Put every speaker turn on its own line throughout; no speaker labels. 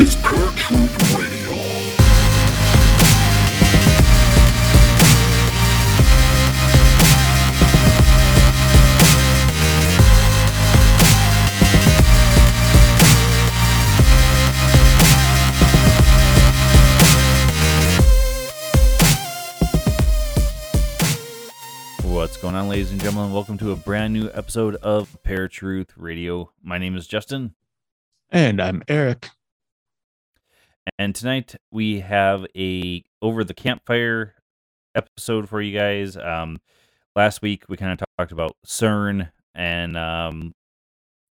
Is Paratruth Radio.
What's going on, ladies and gentlemen? Welcome to a brand new episode of Paratruth Radio. My name is Justin,
And I'm Eric.
And tonight we have a over the campfire episode for you guys. Um, last week we kind of talked about CERN, and um,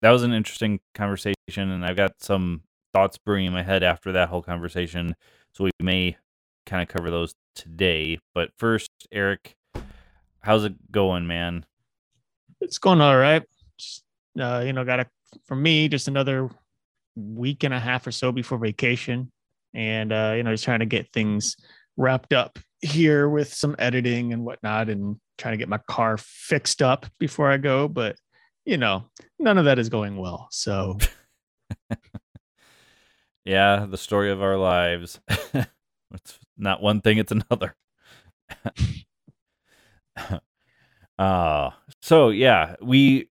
that was an interesting conversation. And I've got some thoughts brewing in my head after that whole conversation, so we may kind of cover those today. But first, Eric, how's it going, man?
It's going all right. Just, uh, you know, got a for me just another week and a half or so before vacation, and uh, you know, just trying to get things wrapped up here with some editing and whatnot, and trying to get my car fixed up before I go. But you know, none of that is going well. So
Yeah, the story of our lives. it's not one thing, it's another. uh so yeah, we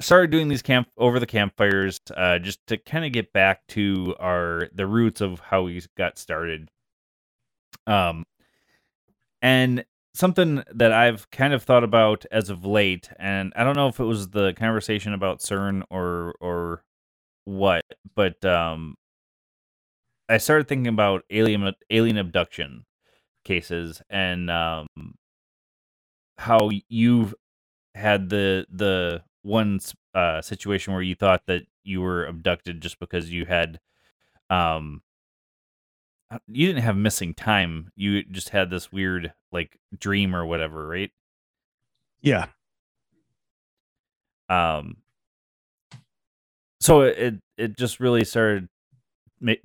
started doing these camp over the campfires uh just to kind of get back to our the roots of how we got started. Um and something that I've kind of thought about as of late and I don't know if it was the conversation about CERN or or what, but um I started thinking about alien alien abduction cases and um, how you've had the the one uh, situation where you thought that you were abducted just because you had um uh, you didn't have missing time you just had this weird like dream or whatever right?
Yeah,
um so it it just really started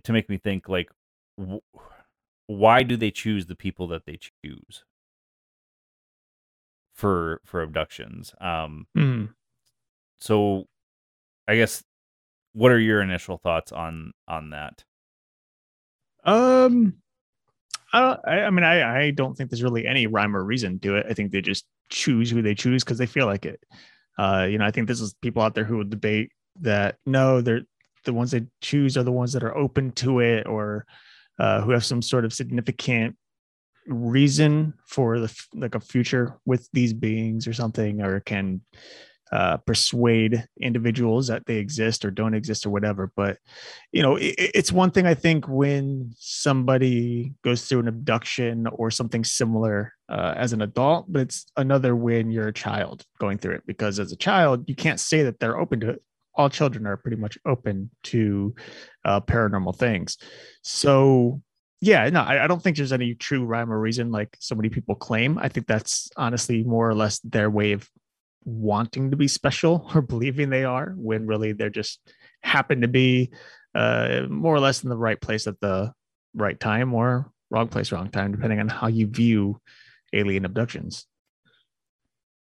to make me think like why do they choose the people that they choose? For for abductions um
Mhm.
So i guess what are your initial thoughts on on that
Um, I don't. I, mean, I I don't think there's really any rhyme or reason to it. I think they just choose who they choose because they feel like it. Uh, you know, I think this is people out there who would debate that no, they're the ones they choose are the ones that are open to it or uh, who have some sort of significant reason for the like a future with these beings or something, or can uh, persuade individuals that they exist or don't exist or whatever. But you know, it, it's one thing I think when somebody goes through an abduction or something similar uh, as an adult, but it's another when you're a child going through it because as a child, you can't say that they're open to it. All children are pretty much open to uh, paranormal things. So, yeah, no, I, I don't think there's any true rhyme or reason like so many people claim. I think that's honestly more or less their way of wanting to be special or believing they are when really they're just happen to be uh, more or less in the right place at the right time or wrong place, wrong time, depending on how you view alien abductions.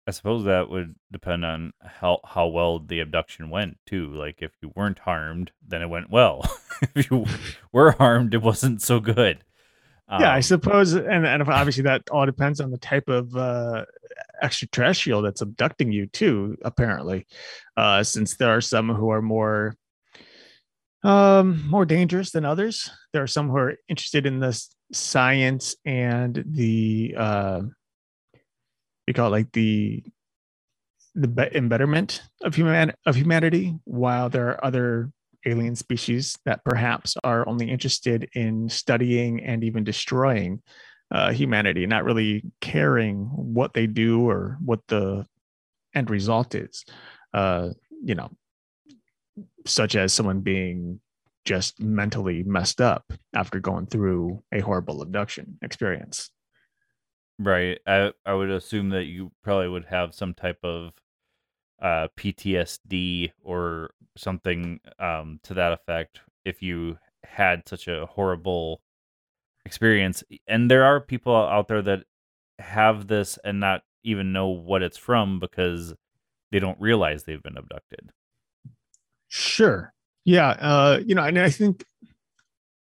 i suppose that would depend on how how well the abduction went too. Like if you weren't harmed then it went well. If you were harmed it wasn't so good.
Yeah, I
Um,
suppose, and and obviously that all depends on the type of uh, extraterrestrial that's abducting you too. Apparently, uh, since there are some who are more um more dangerous than others there are some who are interested in this science and the uh we call it like the the be- embetterment of human of humanity while there are other alien species that perhaps are only interested in studying and even destroying uh, humanity, not really caring what they do or what the end result is. Uh, you know, such as someone being just mentally messed up after going through a horrible abduction experience.
Right. I I would assume that you probably would have some type of uh, PTSD or something um, to that effect if you had such a horrible experience. And there are people out there that have this and not even know what it's from because they don't realize they've been abducted.
Sure. Yeah. Uh, you know, and I think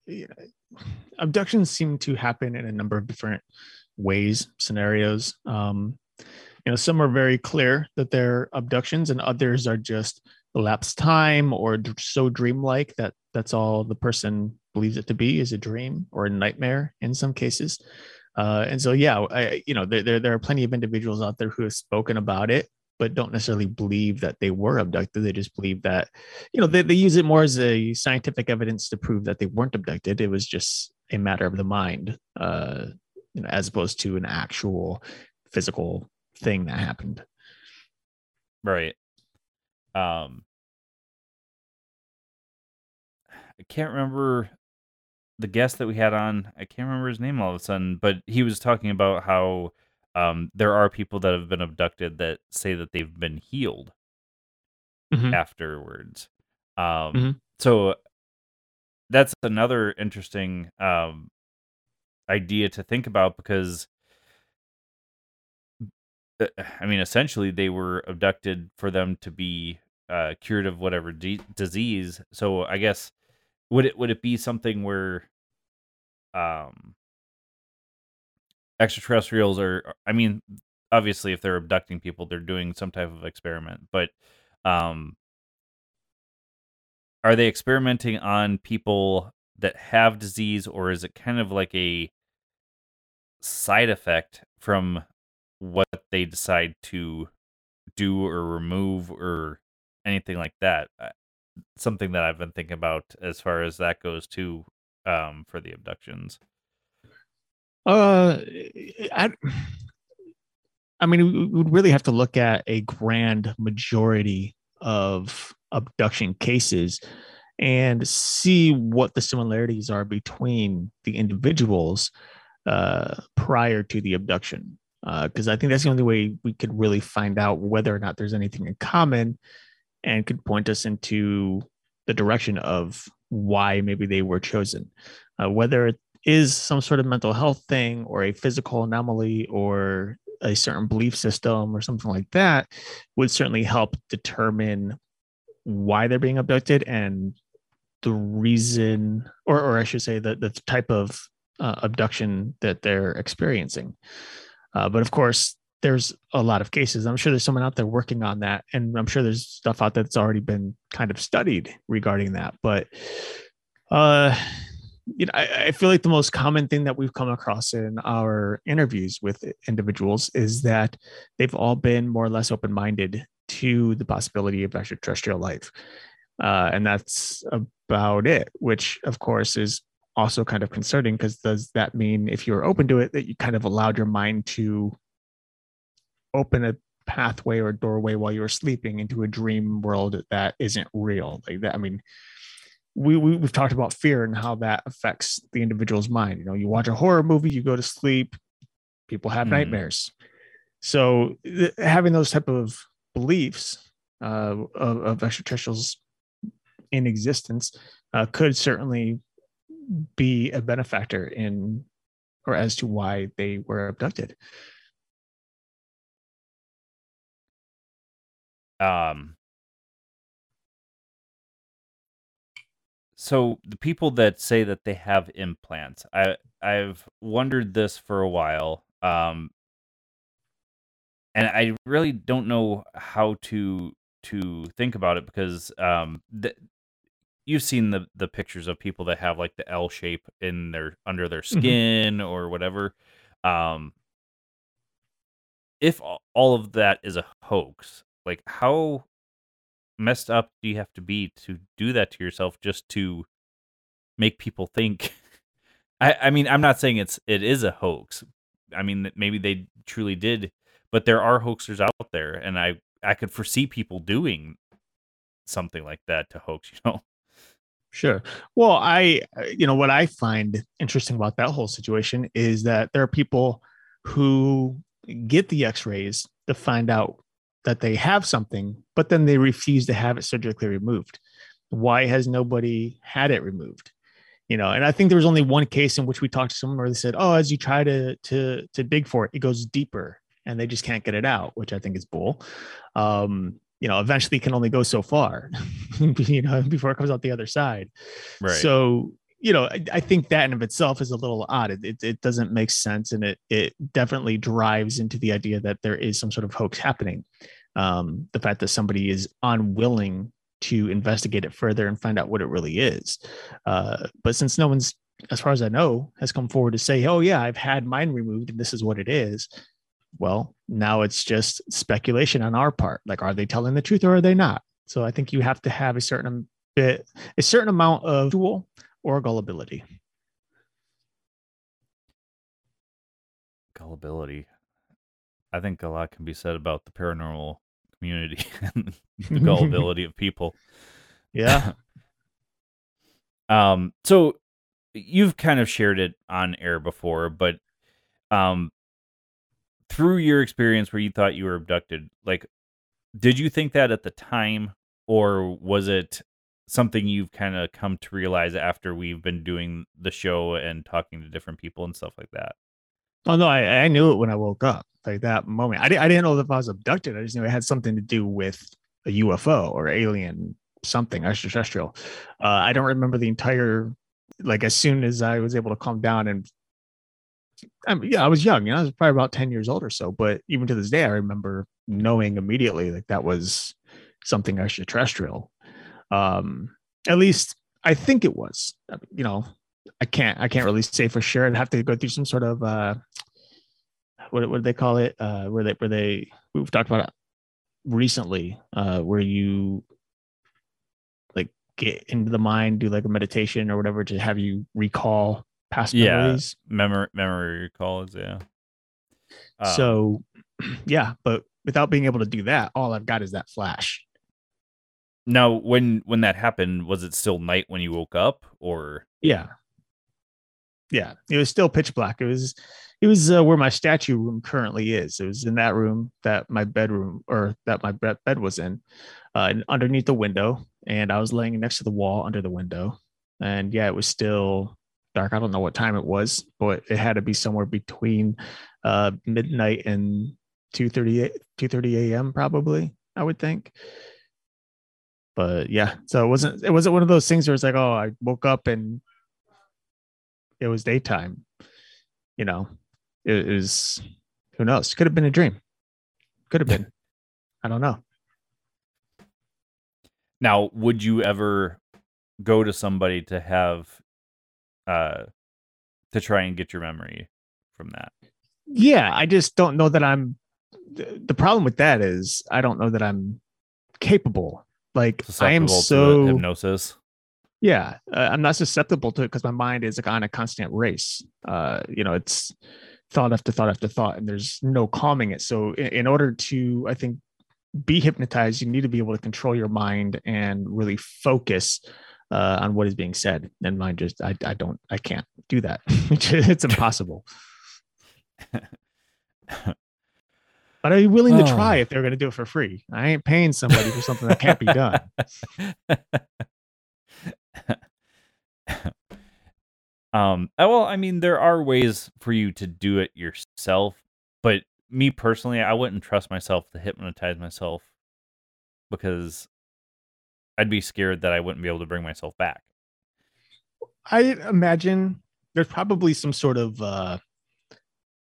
you know, abductions seem to happen in a number of different ways, scenarios. Um, you know, some are very clear that they're abductions, and others are just elapsed time or so dreamlike that that's all the person believes it to be is a dream or a nightmare in some cases. Uh, and so, yeah, I, you know, there, there, there are plenty of individuals out there who have spoken about it, but don't necessarily believe that they were abducted. They just believe that, you know, they, they use it more as a scientific evidence to prove that they weren't abducted. It was just a matter of the mind, uh, you know, as opposed to an actual physical thing that happened.
Right. Um, I can't remember the guest that we had on. I can't remember his name all of a sudden, but he was talking about how um, there are people that have been abducted that say that they've been healed
Mhm.
afterwards. Um,
Mhm.
So that's another interesting um, idea to think about because uh, I mean, essentially, they were abducted for them to be uh, cured of whatever de- disease. So I guess would it would it be something where um extraterrestrials are I mean, obviously if they're abducting people, they're doing some type of experiment, but um are they experimenting on people that have disease or is it kind of like a side effect from what they decide to do or remove or anything like that. Uh, Something that I've been thinking about as far as that goes too, um, for the abductions.
Uh, I, I mean, we would really have to look at a grand majority of abduction cases and see what the similarities are between the individuals uh, prior to the abduction. Because I think that's the only way we could really find out whether or not there's anything in common and could point us into the direction of why maybe they were chosen. Uh, whether it is some sort of mental health thing or a physical anomaly or a certain belief system or something like that would certainly help determine why they're being abducted and the reason or, or i should say the, the type of uh, abduction that they're experiencing uh, but of course there's a lot of cases i'm sure there's someone out there working on that and i'm sure there's stuff out there that's already been kind of studied regarding that but uh you know, I, I, feel like the most common thing that we've come across in our interviews with individuals is that they've all been more or less open minded to the possibility of extraterrestrial life. Uh, and that's about it, which of course is also kind of concerning because does that mean if you're open to it that you kind of allowed your mind to open a pathway or doorway while you're sleeping into a dream world that isn't real like that i mean we, we have talked about fear and how that affects the individual's mind. You know, you watch a horror movie, you go to sleep, people have mm. nightmares. So th- having those type of beliefs uh, of, of extraterrestrials in existence uh, could certainly be a benefactor in or as to why they were abducted.
Um, so the people that say that they have implants, I I've wondered this for a while. Um and I really don't know how to to think about it because um the, you've seen the the pictures of people that have like the L shape in their under their mm-hmm. skin mm-hmm. or whatever. Um if all of that is a hoax, like how messed up do you have to be to do that to yourself just to make people think? I, I mean i'm not saying it's it is a hoax. I mean maybe they truly did but there are hoaxers out there and i i could foresee people doing something like that to hoax you know?
Sure. Well, I, uh, you know, what I find interesting about that whole situation is that there are people who get the x rays to find out that they have something, but then they refuse to have it surgically removed. Why has nobody had it removed? You know, and I think there was only one case in which we talked to someone where they said, "Oh, as you try to to to dig for it, it goes deeper, and they just can't get it out," which I think is bull. Um, you know, eventually can only go so far, you know, before it comes out the other side.
Right.
So you know, I, I, think that in of itself is a little odd. It, it, it, doesn't make sense, and it it definitely drives into the idea that there is some sort of hoax happening. Um, the fact that somebody is unwilling to investigate it further and find out what it really is. Uh, but since no one's, as far as I know, has come forward to say, "Oh yeah, I've had mine removed, and this is what it is," well, now it's just speculation on our part. Like, are they telling the truth or are they not? So I think you have to have a certain bit, a certain amount of tool or gullibility?
Gullibility. I think a lot can be said about the paranormal community and the gullibility of people.
Yeah.
um so you've kind of shared it on air before, but um through your experience where you thought you were abducted, like did you think that at the time or was it something you've kind of come to realize after we've been doing the show and talking to different people and stuff like that?
Oh no, I, I knew it when I woke up. Like that moment, I, I didn't know if I was abducted. I just knew it had something to do with a UFO or alien something extraterrestrial. Uh, I don't remember the entire. Like as soon as I was able to calm down and, I mean, yeah, I was young. You know, I was probably about ten years old or so. But even to this day, I remember knowing immediately like that was something extraterrestrial um, at least I think it was. You know, I can't I can't really say for sure. I'd have to go through some sort of uh, what what do they call it? Uh, where they where they we've talked about it recently, uh, where you like get into the mind, do like a meditation or whatever to have you recall past
yeah,
memories.
Memory memory recalls, yeah.
Um, so yeah, but without being able to do that, all I've got is that flash.
Now, when when that happened, was it still night when you woke up, or
yeah, yeah, it was still pitch black. It was it was uh, where my statue room currently is. It was in that room that my bedroom or that my bed was in, uh, underneath the window, and I was laying next to the wall under the window, and yeah, it was still dark. I don't know what time it was, but it had to be somewhere between uh, midnight and 2 30 a.m. probably. I would think but yeah so it wasn't it wasn't one of those things where it's like oh i woke up and it was daytime you know? It, it was who knows? Could have been a dream. Could have been. I don't know.
Now would you ever go to somebody to have uh to try and get your memory from that?
Yeah i just don't know that i'm the problem with that is i don't know that i'm capable like I am so
hypnosis.
Yeah, uh, I'm not susceptible to it because my mind is like on a constant race. Uh, you know, it's thought after thought after thought, and there's no calming it. So, in, in order to, I think, be hypnotized, you need to be able to control your mind and really focus uh, on what is being said. And mine just, I, I don't, I can't do that. it's impossible. But are you willing to try oh. if they're going to do it for free? I ain't paying somebody for something that can't be done.
um, uh, well, I mean, there are ways for you to do it yourself, but me personally, I wouldn't trust myself to hypnotize myself because I'd be scared that I wouldn't be able to bring myself back.
I imagine there's probably some sort of uh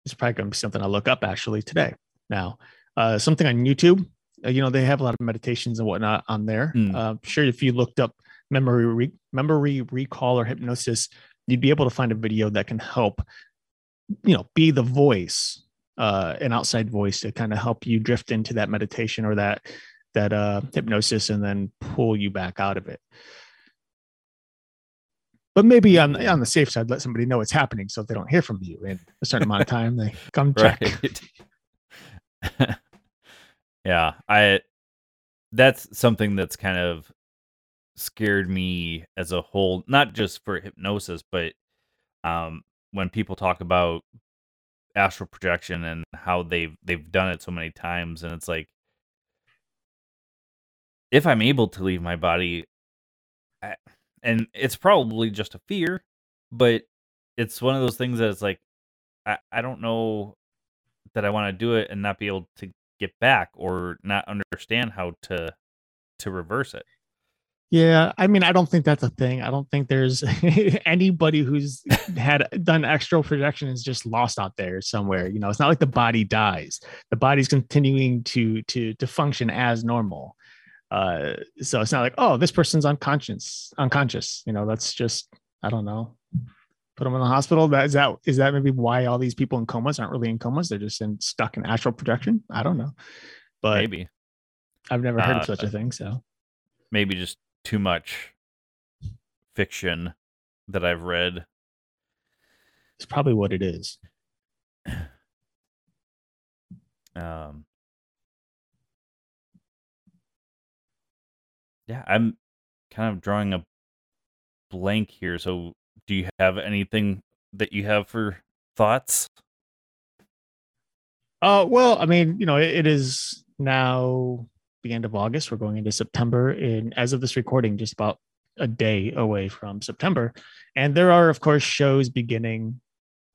it's probably going to be something I look up actually today now. Uh, something on YouTube, uh, you know, they have a lot of meditations and whatnot on there. Mm. Uh, sure, if you looked up memory re- memory recall or hypnosis, you'd be able to find a video that can help, you know, be the voice, uh, an outside voice to kind of help you drift into that meditation or that that uh, hypnosis and then pull you back out of it. But maybe on on the safe side, let somebody know it's happening so if they don't hear from you in a certain amount of time, they come check. Right.
yeah, I that's something that's kind of scared me as a whole, not just for hypnosis, but um, when people talk about astral projection and how they've they've done it so many times, and it's like, if I'm able to leave my body, I, and it's probably just a fear, but it's one of those things that it's like, I, I don't know that I want to do it and not be able to get back or not understand how to to reverse it.
Yeah, I mean, I don't think that's a thing. I don't think there's anybody who's had done astral projection is just lost out there somewhere. You know, it's not like the body dies; the body's continuing to to to function as normal. Uh, so it's not like, oh, this person's unconscious, unconscious. You know, that's just I don't know. Put them in the hospital. That is that is that maybe why all these people in comas aren't really in comas? They're just in stuck in astral projection. I don't know, but
maybe
I've never heard
Uh,
of such a thing. So
maybe just too much fiction that I've read.
it's probably what it is.
Um, yeah, I'm kind of drawing a blank here. So, do you have anything that you have for thoughts?
Uh, well, I mean, you know, it, it is now the end of August. We're going into September, and as of this recording, just about a day away from September. And there are, of course, shows beginning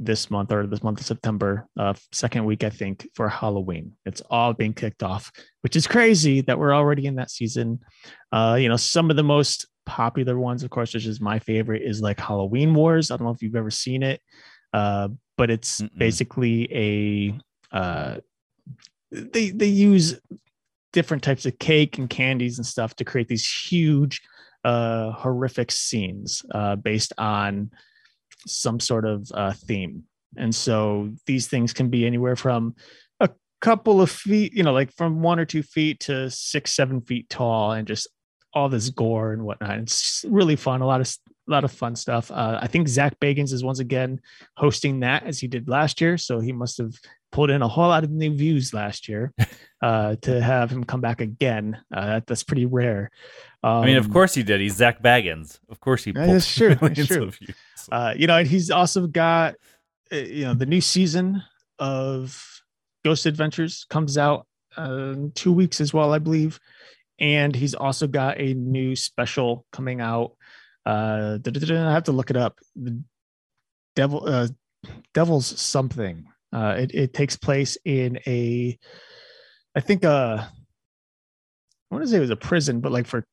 this month or this month of September, uh, second week, I think, for Halloween. It's all being kicked off, which is crazy that we're already in that season. Uh, you know, some of the most popular ones, of course, which is my favorite, is like Halloween Wars. I don't know if you've ever seen it, uh, but it's
Mm-mm.
basically a uh, they they use different types of cake and candies and stuff to create these huge uh horrific scenes uh based on some sort of uh theme and so these things can be anywhere from a couple of feet you know like from one or two feet to six seven feet tall and just all this gore and whatnot it's really fun a lot of a lot of fun stuff uh, i think Zak Bagans is once again hosting that as he did last year so he must have pulled in a whole lot of new views last year uh, to have him come back again. Uh, that, that's pretty rare. Um,
I mean, of course he did. He's Zak Bagans. Of course he. Pulled
is true. That's
millions
true. Uh, you know, and he's also got, uh, you know, the new season of Ghost Adventures comes out in two weeks as well, I believe. And he's also got a new special coming out. Uh, I have to look it up. The Devil, uh, Devil's something. Uh, it, it takes place in a, I think, uh, I want to say it was a prison, but like for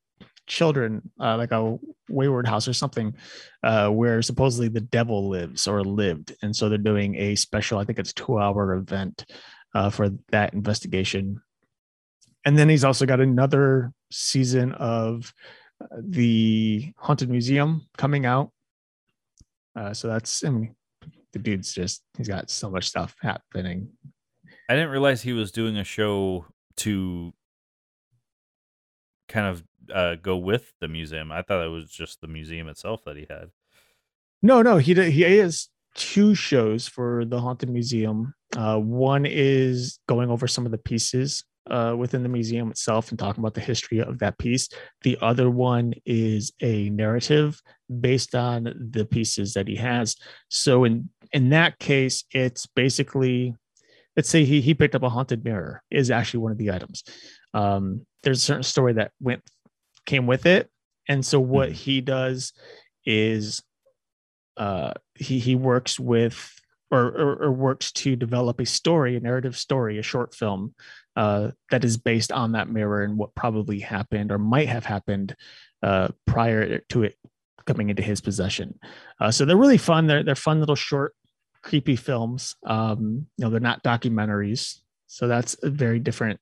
children, uh, like a wayward house or something, uh, where supposedly the devil lives or lived. And so they're doing a special, I think it's two hour event uh, for that investigation. And then he's also got another season of uh, the Haunted Museum coming out. Uh, so that's, I mean, the dude's just, he's got so much stuff happening.
I didn't realize he was doing a show to kind of uh, go with the museum. I thought it was just the museum itself that he had.
No, no, he he has two shows for the haunted museum. Uh, one is going over some of the pieces uh, within the museum itself and talking about the history of that piece. The other one is a narrative based on the pieces that he has. So in in that case, it's basically let's say he he picked up a haunted mirror is actually one of the items. Um, there's a certain story that went came with it, and so what
Mhm.
he does is uh, he he works with or, or or works to develop a story, a narrative story, a short film uh, that is based on that mirror and what probably happened or might have happened uh, prior to it coming into his possession. Uh, so they're really fun. They're they're fun little short, creepy films. Um, you know, they're not documentaries, so that's a very different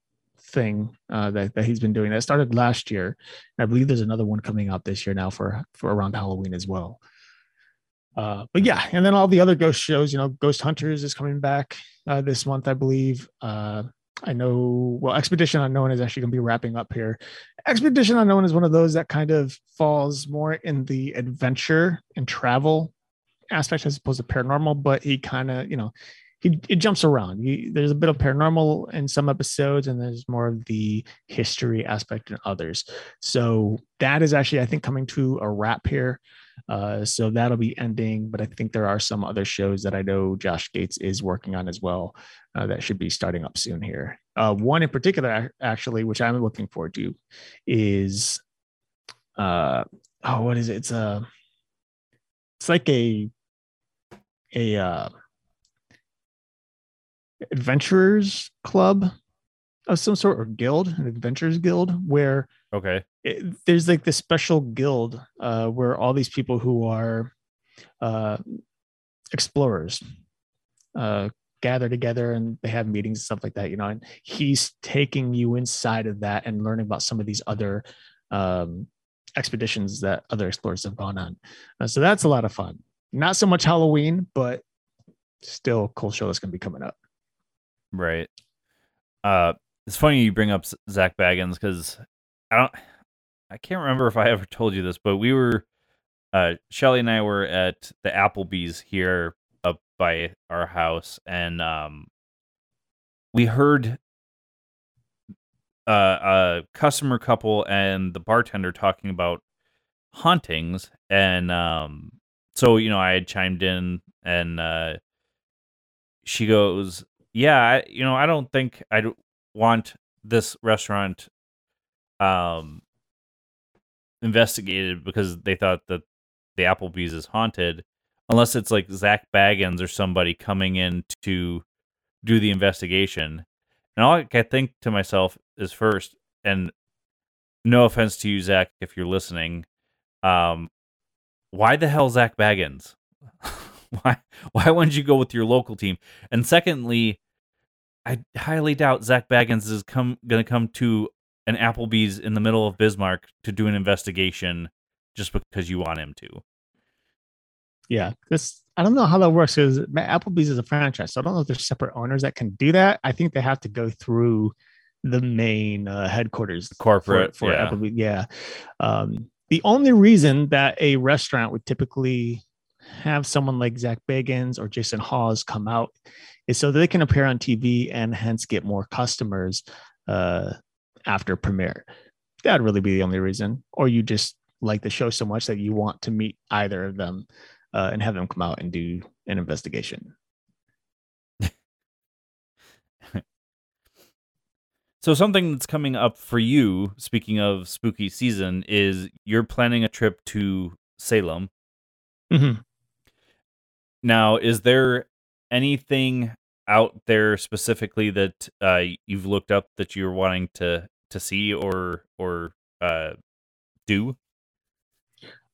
thing uh, that that he's been doing. That started last year. I believe there's another one coming out this year now for for around Halloween as well. Uh, but yeah, and then all the other ghost shows, you know, Ghost Hunters is coming back uh, this month, I believe. Uh, I know, well, Expedition Unknown is actually going to be wrapping up here. Expedition Unknown is one of those that kind of falls more in the adventure and travel aspect as opposed to paranormal, but he kind of, you know, he it jumps around. He, there's a bit of paranormal in some episodes, and there's more of the history aspect in others. So that is actually, I think, coming to a wrap here. Uh, so that'll be ending, but I think there are some other shows that I know Josh Gates is working on as well uh, that should be starting up soon here. Uh, one in particular, actually, which I'm looking forward to, is uh, oh, what is it? It's a uh, it's like a a uh, adventurers club of some sort or guild, an adventurers guild, where
okay,
it, there's like this special guild uh, where all these people who are uh, explorers uh, gather together and they have meetings and stuff like that, you know. And he's taking you inside of that and learning about some of these other um, expeditions that other explorers have gone on. Uh, so that's a lot of fun. Not so much Halloween, but still a cool show that's going to be coming up.
Right. Uh, it's funny you bring up Zak Bagans because I don't, I can't remember if I ever told you this, but we were, uh, Shelly and I were at the Applebee's here up by our house, and um, we heard uh, a customer couple and the bartender talking about hauntings, and um, so you know I had chimed in, and uh, she goes, "Yeah, I, you know I don't think I'd want this restaurant um investigated because they thought that the Applebee's is haunted." Unless it's like Zak Bagans or somebody coming in to do the investigation. And all I think to myself is first, and no offense to you, Zach, if you're listening, um, why the hell Zak Bagans? why why wouldn't you go with your local team? And secondly, I highly doubt Zak Bagans is come gonna come to an Applebee's in the middle of Bismarck to do an investigation just because you want him to.
Yeah, this I don't know how that works because Applebee's is a franchise, so I don't know if there's separate owners that can do that. I think they have to go through the main uh, headquarters,
corporate
for, for yeah. Applebee's. Yeah. Um, the only reason that a restaurant would typically have someone like Zak Bagans or Jason Hawes come out is so that they can appear on TV and hence get more customers uh, after premiere. That'd really be the only reason. Or you just like the show so much that you want to meet either of them uh, and have them come out and do an investigation.
so something that's coming up for you, speaking of spooky season, is you're planning a trip to Salem.
Mm-hmm.
Now, is there anything out there specifically that uh, you've looked up that you're wanting to to see or or uh, do?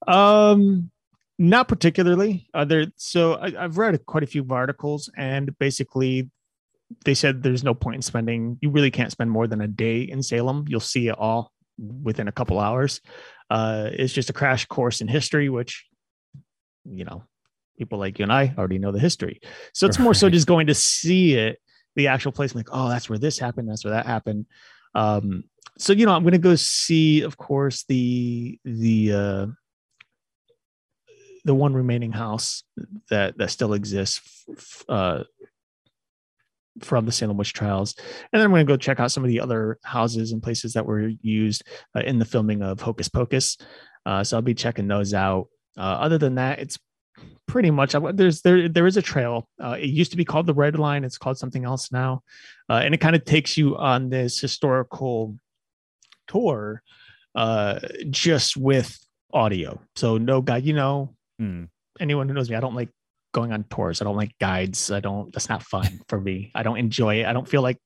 Um, not particularly. Uh, there, so I, have read quite a few articles, and basically, they said there's no point in spending. You really can't spend more than a day in Salem. You'll see it all within a couple hours. Uh, it's just a crash course in history, which, you know, people like you and I already know the history. So it's more so just going to see it, the actual place, like, oh, that's where this happened, that's where that happened. Um, so you know, I'm going to go see, of course, the the uh, the one remaining house that that still exists uh, from the Salem witch trials, and then I'm going to go check out some of the other houses and places that were used uh, in the filming of Hocus Pocus. Uh, so I'll be checking those out. Uh, other than that, it's pretty much there's there there is a trail. Uh, it used to be called the Red Line. It's called something else now, uh, and it kind of takes you on this historical tour, just with audio. So no guide. You know,
Hmm.
Anyone who knows me, I don't like going on tours. I don't like guides. I don't. That's not fun for me. I don't enjoy it. I don't feel like.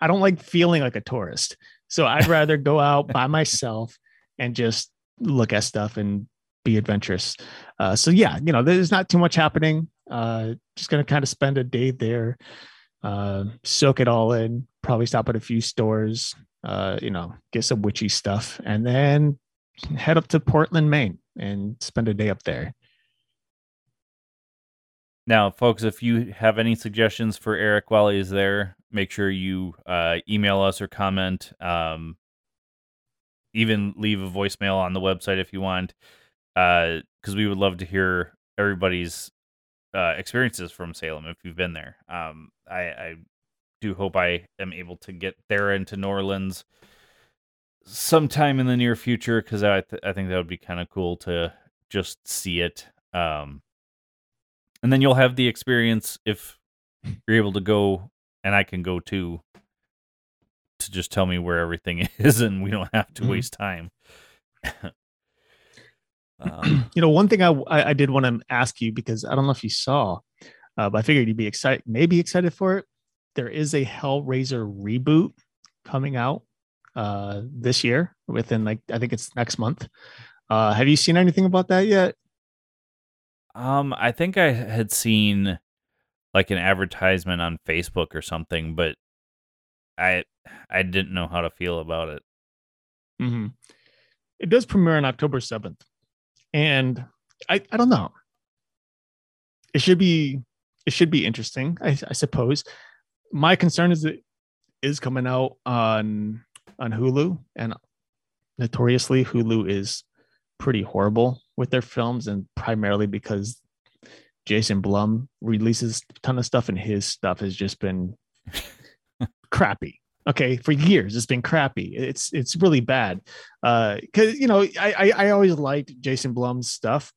I don't like feeling like a tourist. So I'd rather go out by myself and just look at stuff and be adventurous. Uh, so yeah, you know, there's not too much happening. Uh, just gonna kind of spend a day there, uh, soak it all in. Probably stop at a few stores. Uh, you know, get some witchy stuff, and then head up to Portland, Maine, and spend a day up there.
Now, folks, if you have any suggestions for Eric while he's there, make sure you uh, email us or comment. Um, even leave a voicemail on the website if you want, because uh, we would love to hear everybody's uh, experiences from Salem if you've been there. Um, I, I do hope I am able to get there into New Orleans sometime in the near future because I th- I think that would be kind of cool to just see it. Um, and then you'll have the experience if you're able to go, and I can go too. To just tell me where everything is, and we don't have to
Mhm.
waste time. um,
You know, one thing I I, I did want to ask you because I don't know if you saw, uh, but I figured you'd be excited, maybe excited for it. There is a Hellraiser reboot coming out uh this year within like I think it's next month. Uh have you seen anything about that yet?
Um, I think I had seen like an advertisement on Facebook or something, but I I didn't know how to feel about it.
Mm-hmm. It does premiere on October 7th. And I, I don't know. It should be it should be interesting, I, I suppose. My concern is it is coming out on on Hulu, and notoriously Hulu is pretty horrible with their films, and primarily because Jason Blum releases a ton of stuff, and his stuff has just been crappy. Okay, for years it's been crappy. It's it's really bad. Uh, because you know I, I I always liked Jason Blum's stuff,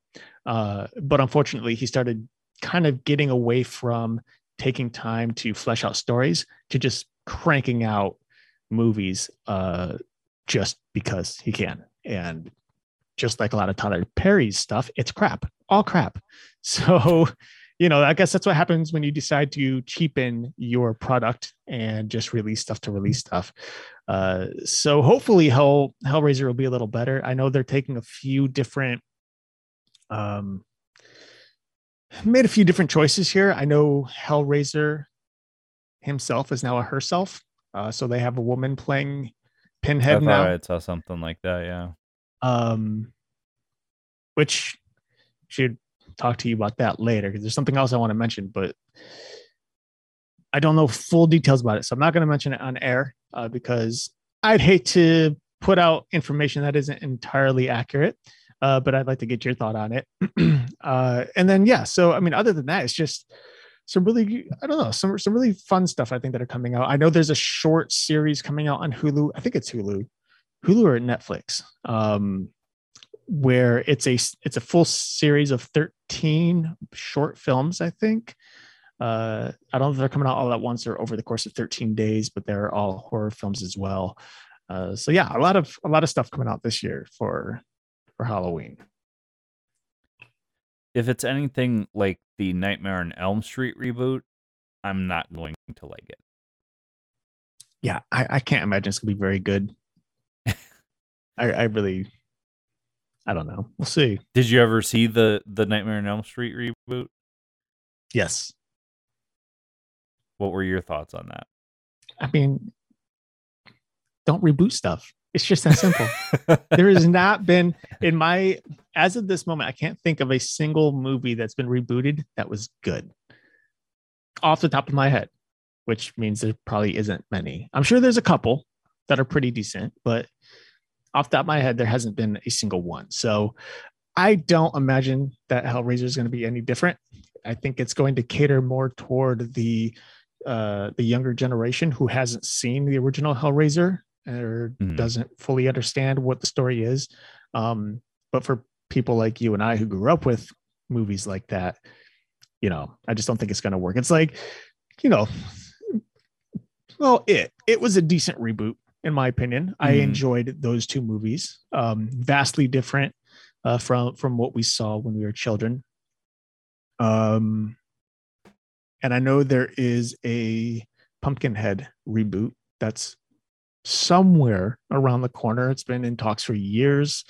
uh, but unfortunately he started kind of getting away from taking time to flesh out stories to just cranking out movies uh just because he can and just like a lot of Tyler Perry's stuff it's crap all crap so you know I guess that's what happens when you decide to cheapen your product and just release stuff to release stuff uh so hopefully Hell Hellraiser will be a little better I know they're taking a few different um made a few different choices here. I know Hellraiser himself is now a herself. Uh, so they have a woman playing Pinhead
thought
now,
I saw something like that. Yeah.
um, which should talk to you about that later because there's something else I want to mention, but I don't know full details about it. So I'm not going to mention it on air uh, because I'd hate to put out information that isn't entirely accurate. Uh, but I'd like to get your thought on it. uh, and then, yeah. So, I mean, other than that, it's just some really, I don't know, some some really fun stuff. I think that are coming out. I know there's a short series coming out on Hulu. I think it's Hulu, Hulu or Netflix, um, where it's a it's a full series of 13 short films. I think. Uh, I don't know if they're coming out all at once or over the course of 13 days, but they're all horror films as well. Uh, so yeah, a lot of a lot of stuff coming out this year for for Halloween.
If it's anything like the Nightmare on Elm Street reboot, I'm not going to like it.
Yeah, I, I can't imagine it's gonna be very good. I, I really, I don't know. We'll see.
Did you ever see the the Nightmare on Elm Street reboot?
Yes,
What were your thoughts on that?
I mean, don't reboot stuff. It's just that simple. there has not been in my as of this moment, I can't think of a single movie that's been rebooted that was good. Off the top of my head, which means there probably isn't many. I'm sure there's a couple that are pretty decent, but off the top of my head, there hasn't been a single one. So I don't imagine that Hellraiser is going to be any different. I think it's going to cater more toward the uh, the younger generation who hasn't seen the original Hellraiser or
Mhm.
doesn't fully understand what the story is. Um, but for people like you and I who grew up with movies like that, you know, I just don't think it's going to work. It's like, you know, well, it it was a decent reboot in my opinion. I
Mhm.
enjoyed those two movies. Um, vastly different uh, from from what we saw when we were children. Um, and I know there is a Pumpkinhead reboot that's somewhere around the corner. It's been in talks for years.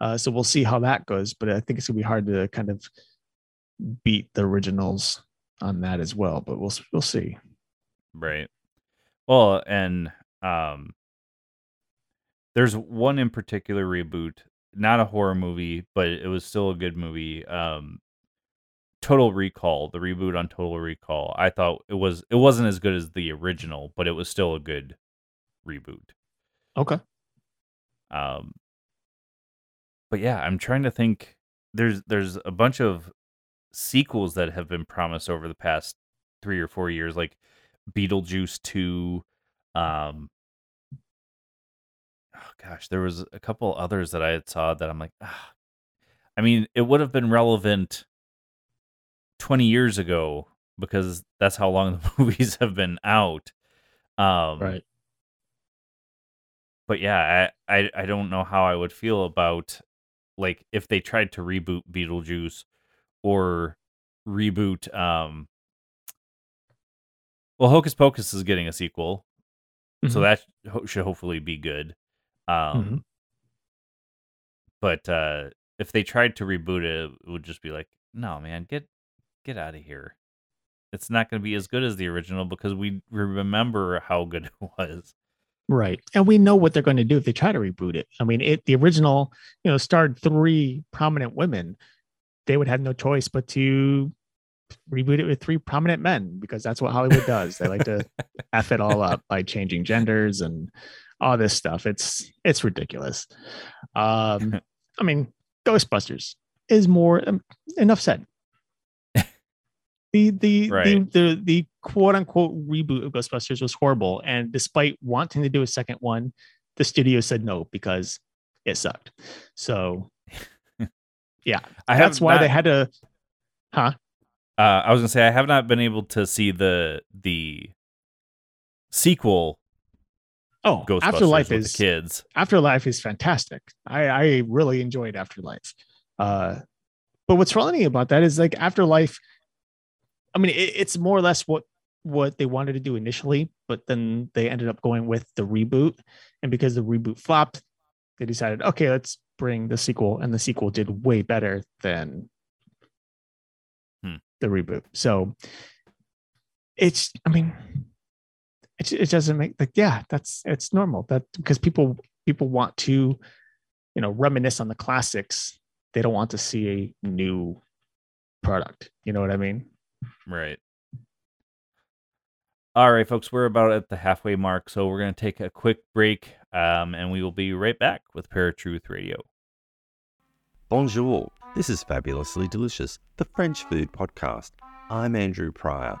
Uh, so we'll see how that goes. But I think it's gonna be hard to kind of beat the originals on that as well. But we'll we'll see.
Right. Well, and um there's one in particular reboot, not a horror movie, but it was still a good movie. Um Total Recall, the reboot on Total Recall. I thought it was it wasn't as good as the original, but it was still a good reboot.
Okay.
Um but yeah, I'm trying to think there's there's a bunch of sequels that have been promised over the past three or four years, like Beetlejuice 2. Um, oh gosh, there was a couple others that I had saw that I'm like, ah. I mean, it would have been relevant 20 years ago because that's how long the movies have been out. Um,
right.
But yeah, I, I I don't know how I would feel about like if they tried to reboot Beetlejuice or reboot um well Hocus Pocus is getting a sequel. So
Mhm.
that ho- should hopefully be good. Um
Mhm.
but uh if they tried to reboot it, it would just be like, "No, man, get get out of here." It's not going to be as good as the original because we remember how good it was.
Right. And we know what they're going to do if they try to reboot it. I mean, it the original, you know, starred three prominent women. They would have no choice but to reboot it with three prominent men because that's what Hollywood does. They like to f it all up by changing genders and all this stuff. It's it's ridiculous. Um, I mean, Ghostbusters is more um, enough said. The the,
Right.
the the the quote unquote reboot of Ghostbusters was horrible, and despite wanting to do a second one, the studio said no because it sucked. So yeah,
I
that's why
not-
they had to. Huh?
Uh, I was gonna say I have not been able to see the the sequel
Oh,
Ghostbusters
Afterlife
with
is
the kids.
Afterlife is fantastic. I, I really enjoyed Afterlife. Uh, but what's funny about that is like Afterlife. I mean, it, it's more or less what what they wanted to do initially, but then they ended up going with the reboot, and because the reboot flopped, they decided, okay, let's bring the sequel, and the sequel did way better than
Hmm.
the reboot. So it's, I mean, it, it doesn't make like yeah that's it's normal that because people people want to you know reminisce on the classics they don't want to see a new product you know what i mean
Right. All right, folks, we're about at the halfway mark, so we're going to take a quick break, um, and we will be right back with Paratruth Radio.
Bonjour, this is Fabulously Delicious, the French food podcast. I'm Andrew Pryor,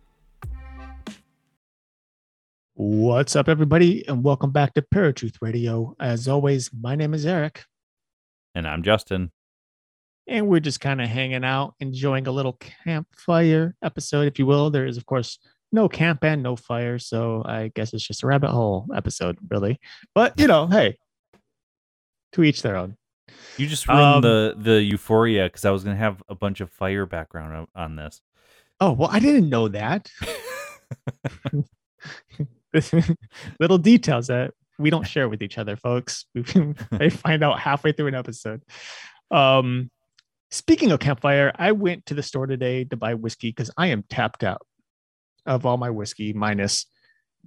What's up everybody and welcome back to paratruth radio as always my name is eric
And I'm Justin.
and we're just kind of hanging out enjoying a little campfire episode if you will there is of course no camp and no fire so i guess it's just a rabbit hole episode really but you know hey to each their own
You just ruined
Um,
the the euphoria because I was going to have a bunch of fire background on this.
Oh, well, I didn't know that. Little details that we don't share with each other, folks. We I find out halfway through an episode. Um, speaking of campfire, I went to the store today to buy whiskey because I am tapped out of all my whiskey, minus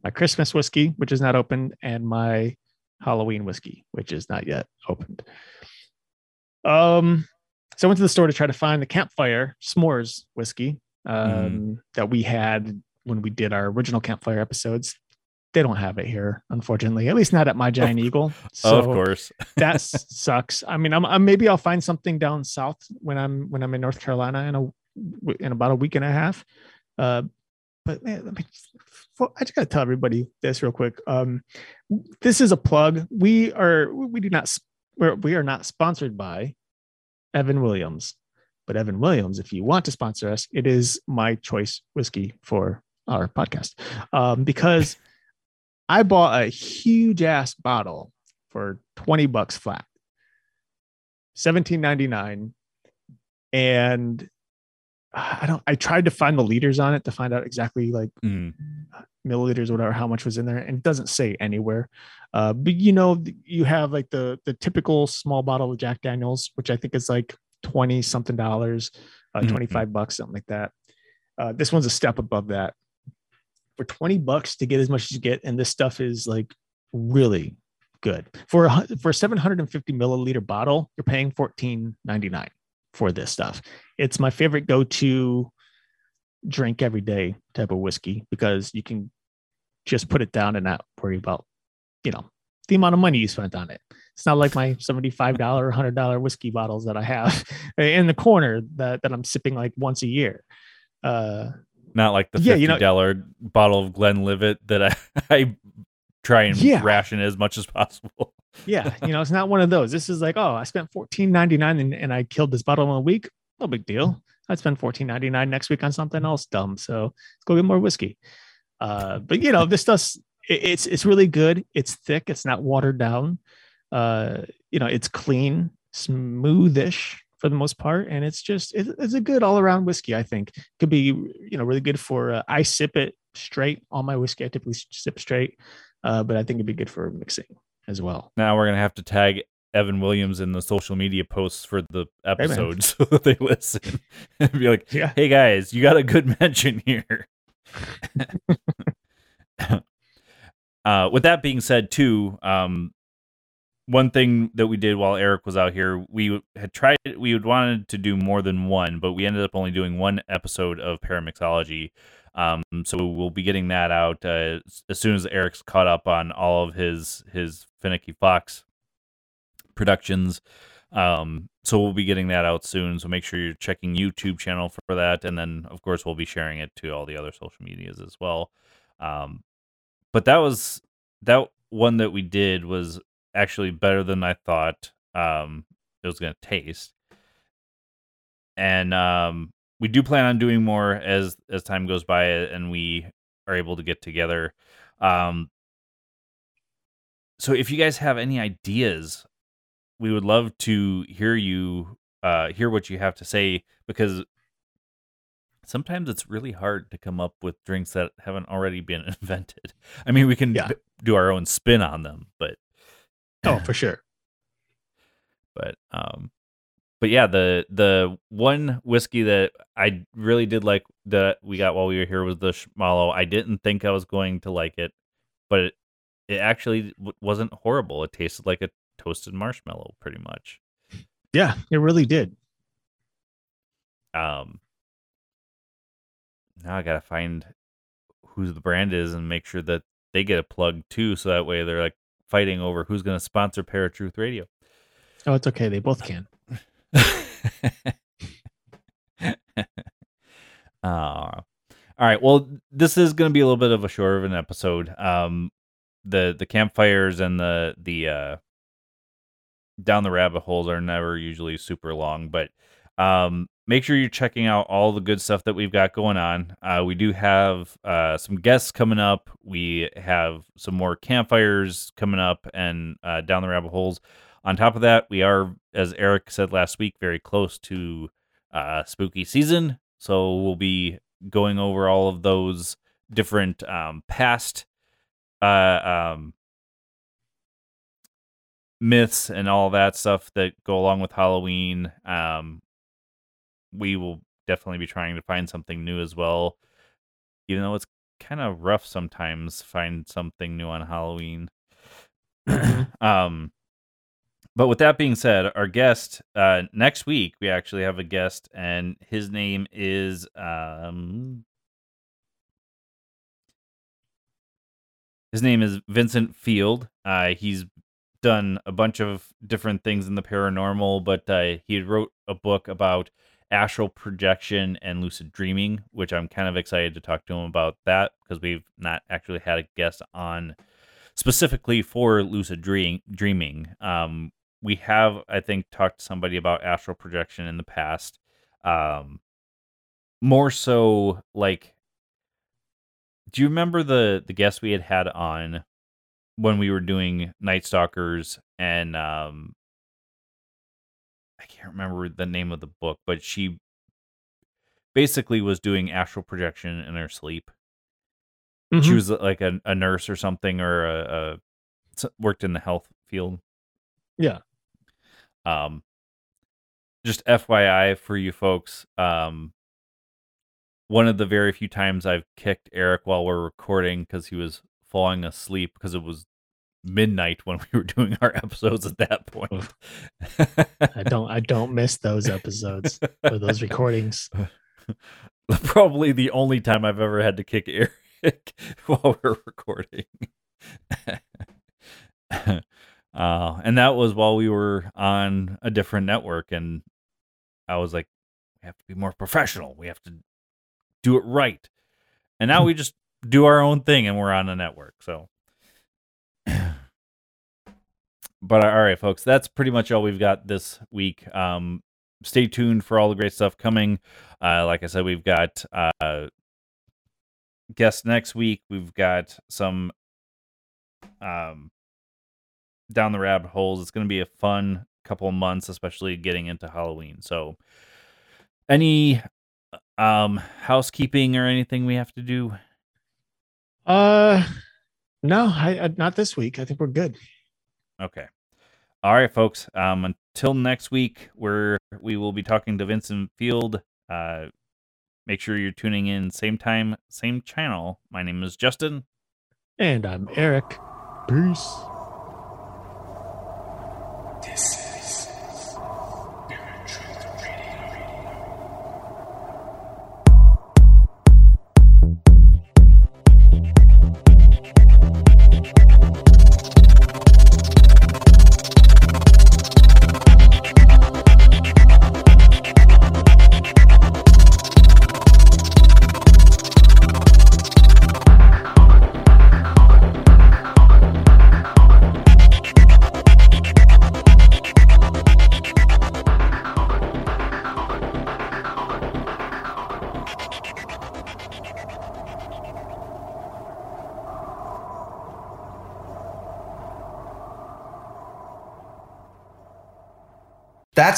my Christmas whiskey, which is not opened, and my Halloween whiskey, which is not yet opened. Um, so I went to the store to try to find the campfire s'mores whiskey um, that we had when we did our original campfire episodes. They don't have it here, unfortunately. At least not at my giant eagle. So
of course.
that sucks. I mean, I'm, I'm maybe I'll find something down south when I'm when I'm in North Carolina in a in about a week and a half. Uh, but man, let me. I just gotta tell everybody this real quick. Um, this is a plug. We are we do not we're, we are not sponsored by Evan Williams, but Evan Williams, if you want to sponsor us, it is my choice whiskey for our podcast. Um, because I bought a huge ass bottle for 20 bucks flat. 17.99 and I don't I tried to find the liters on it to find out exactly like
Mm.
milliliters whatever how much was in there and it doesn't say anywhere. Uh but you know you have like the the typical small bottle of Jack Daniels which I think is like 20 something dollars, uh
Mhm.
25 bucks something like that. Uh, this one's a step above that. For 20 bucks to get as much as you get, and this stuff is like really good. For a, for a 750 milliliter bottle, you're paying 14.99 for this stuff. It's my favorite go-to drink every day type of whiskey because you can just put it down and not worry about, you know, the amount of money you spent on it. It's not like my $75 $100 whiskey bottles that I have in the corner that, that I'm sipping like once a year. Uh,
Not like the
Yeah,
fifty
you know-
bottle of Glenlivet that I, I try and
Yeah.
ration as much as possible.
yeah, you know, it's not one of those. This is like, oh, I spent $14.99 and, and I killed this bottle in a week. No big deal. I'd spend $14.99 next week on something else dumb. So let's go get more whiskey. Uh, but you know, this stuff's it- it's it's really good. It's thick. It's not watered down. Uh, you know, it's clean, smoothish for the most part, and it's just it, it's a good all around whiskey. I think could be you know really good for. Uh, I sip it straight. All my whiskey I typically sip straight, uh, but I think it'd be good for mixing as well.
Now we're gonna have to tag Evan Williams in the social media posts for the episode so that they listen and be like,
Yeah.
"Hey guys, you got a good mention here." uh, with that being said, too, um, one thing that we did while Eric was out here, we had tried, we had wanted to do more than one, but we ended up only doing one episode of Paramixology. Um, so we'll be getting that out uh, as soon as Eric's caught up on all of his his Finicky Fox productions. Um, so we'll be getting that out soon. So make sure you're checking YouTube channel for that, and then of course we'll be sharing it to all the other social medias as well. Um, but that was that one that we did was actually better than I thought um, it was going to taste, and um, we do plan on doing more as as time goes by and we are able to get together. Um, so if you guys have any ideas, we would love to hear you uh, hear what you have to say because sometimes it's really hard to come up with drinks that haven't already been invented. I mean, we can
Yeah.
b- do our own spin on them, but
Oh, for sure.
but um but yeah the the one whiskey that i really did like that we got while we were here was the schmalo i didn't think i was going to like it but it, it actually w- wasn't horrible it tasted like a toasted marshmallow pretty much
Yeah, it really did.
um now i gotta find who the brand is and make sure that they get a plug too so that way they're like fighting over who's going to sponsor paratruth radio
Oh, it's okay. They both can.
uh, all right. Well, this is going to be a little bit of a shorter of an episode. Um, the the campfires and the the uh, down the rabbit holes are never usually super long, but um, make sure you're checking out all the good stuff that we've got going on. Uh, we do have uh, some guests coming up. We have some more campfires coming up and uh, down the rabbit holes. On top of that, we are, as Eric said last week, very close to uh, spooky season. So we'll be going over all of those different um, past uh, um, myths and all that stuff that go along with Halloween. Um, we will definitely be trying to find something new as well, even though it's kind of rough sometimes find something new on Halloween. um, but with that being said, our guest uh, next week we actually have a guest, and his name is um, his name is Vincent Field. Uh, he's done a bunch of different things in the paranormal, but uh, he wrote a book about astral projection and lucid dreaming, which I'm kind of excited to talk to him about that because we've not actually had a guest on specifically for lucid dream- dreaming. Um, we have, I think, talked to somebody about astral projection in the past. Um, more so, like, do you remember the the guest we had had on when we were doing Night Stalkers and um, I can't remember the name of the book, but she basically was doing astral projection in her sleep. She
Mhm.
was like a, a nurse or something, or a, a worked in the health field.
Yeah.
Um, just FYI for you folks, um, one of the very few times I've kicked Eric while we're recording because he was falling asleep because it was midnight when we were doing our episodes at that point.
I don't I don't miss those episodes or those recordings.
Probably the only time I've ever had to kick Eric while we're recording. uh, and that was while we were on a different network and I was like, we have to be more professional. We have to do it right. And now we just do our own thing and we're on a network. So but all right, folks, that's pretty much all we've got this week. Um, stay tuned for all the great stuff coming. Uh, like I said, we've got uh, guests next week. We've got some um, down the rabbit holes. It's going to be a fun couple months, especially getting into Halloween. So, any um housekeeping or anything we have to do?
Uh, no, I, I not this week. I think we're good.
Okay. All right, folks. Um, until next week, where we will be talking to Vincent Field. Uh, make sure you're tuning in same time, same channel. My name is Justin.
And I'm Eric. Peace.